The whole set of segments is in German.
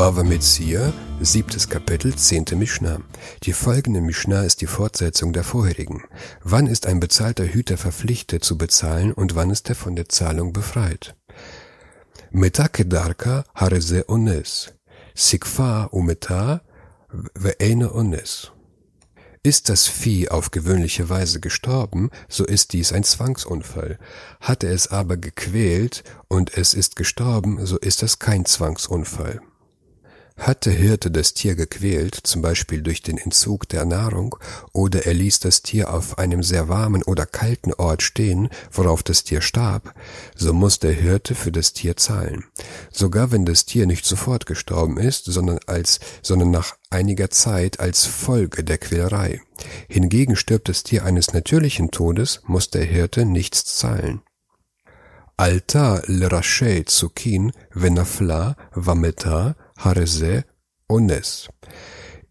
Bava Metzia, siebtes Kapitel, zehnte Mishnah. Die folgende Mishnah ist die Fortsetzung der vorherigen. Wann ist ein bezahlter Hüter verpflichtet zu bezahlen und wann ist er von der Zahlung befreit? Metakedarka hareze ones, sikfa umeta ve'ene ones. Ist das Vieh auf gewöhnliche Weise gestorben, so ist dies ein Zwangsunfall. Hat er es aber gequält und es ist gestorben, so ist das kein Zwangsunfall. Hat der Hirte das Tier gequält, zum Beispiel durch den Entzug der Nahrung, oder er ließ das Tier auf einem sehr warmen oder kalten Ort stehen, worauf das Tier starb, so muss der Hirte für das Tier zahlen. Sogar wenn das Tier nicht sofort gestorben ist, sondern als, sondern nach einiger Zeit als Folge der Quälerei. Hingegen stirbt das Tier eines natürlichen Todes, muss der Hirte nichts zahlen. Alta l'rashei zukin venafla vameta Harese Ones.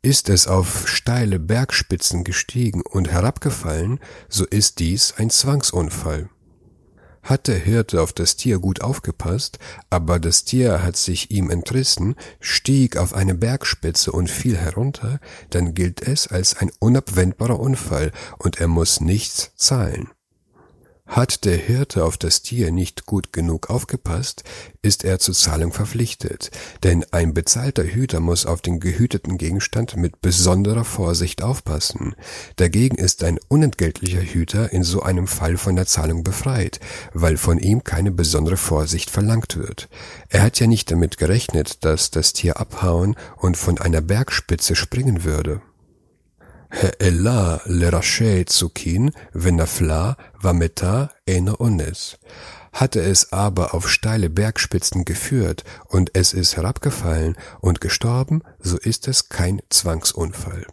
Ist es auf steile Bergspitzen gestiegen und herabgefallen, so ist dies ein Zwangsunfall. Hat der Hirte auf das Tier gut aufgepasst, aber das Tier hat sich ihm entrissen, stieg auf eine Bergspitze und fiel herunter, dann gilt es als ein unabwendbarer Unfall und er muss nichts zahlen. Hat der Hirte auf das Tier nicht gut genug aufgepasst, ist er zur Zahlung verpflichtet, denn ein bezahlter Hüter muss auf den gehüteten Gegenstand mit besonderer Vorsicht aufpassen. Dagegen ist ein unentgeltlicher Hüter in so einem Fall von der Zahlung befreit, weil von ihm keine besondere Vorsicht verlangt wird. Er hat ja nicht damit gerechnet, dass das Tier abhauen und von einer Bergspitze springen würde. He'ela lerashe zukin venafla vameta ene eneones. Hatte es aber auf steile Bergspitzen geführt und es ist herabgefallen und gestorben, so ist es kein Zwangsunfall.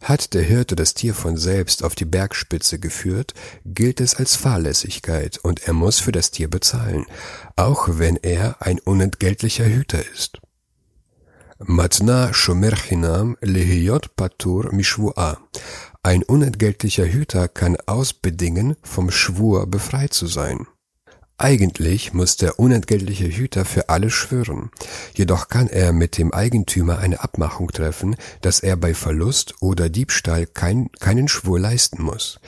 Hat der Hirte das Tier von selbst auf die Bergspitze geführt, gilt es als Fahrlässigkeit und er muss für das Tier bezahlen, auch wenn er ein unentgeltlicher Hüter ist. Matna Shomer Chinam Lehiyot Patur Mishvua. Ein unentgeltlicher Hüter kann ausbedingen, vom Schwur befreit zu sein. Eigentlich muss der unentgeltliche Hüter für alles schwören, jedoch kann er mit dem Eigentümer eine Abmachung treffen, dass er bei Verlust oder Diebstahl kein, keinen Schwur leisten muss.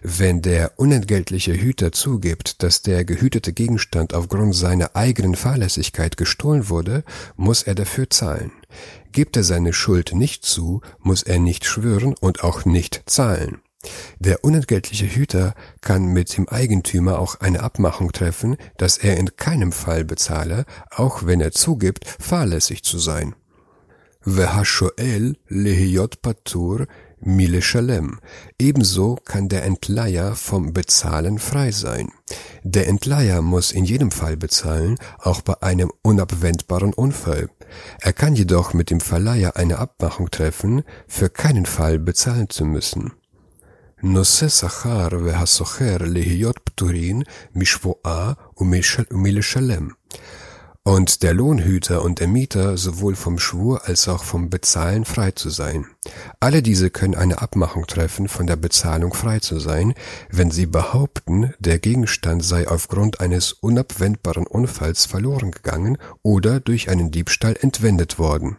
Wenn der unentgeltliche Hüter zugibt, dass der gehütete Gegenstand aufgrund seiner eigenen Fahrlässigkeit gestohlen wurde, muss er dafür zahlen. Gibt er seine Schuld nicht zu, muss er nicht schwören und auch nicht zahlen. Der unentgeltliche Hüter kann mit dem Eigentümer auch eine Abmachung treffen, dass er in keinem Fall bezahle, auch wenn er zugibt, fahrlässig zu sein. Vehashoel lehiyot patur mile shalem. Ebenso kann der Entleiher vom Bezahlen frei sein. Der Entleiher muss in jedem Fall bezahlen, auch bei einem unabwendbaren Unfall. Er kann jedoch mit dem Verleiher eine Abmachung treffen, für keinen Fall bezahlen zu müssen. נושא שכר והסוחר להיות פטורין משבועה ומלשלם. Und der Lohnhüter und der Mieter sowohl vom Schwur als auch vom Bezahlen frei zu sein. Alle diese können eine Abmachung treffen, von der Bezahlung frei zu sein, wenn sie behaupten, der Gegenstand sei aufgrund eines unabwendbaren Unfalls verloren gegangen oder durch einen Diebstahl entwendet worden.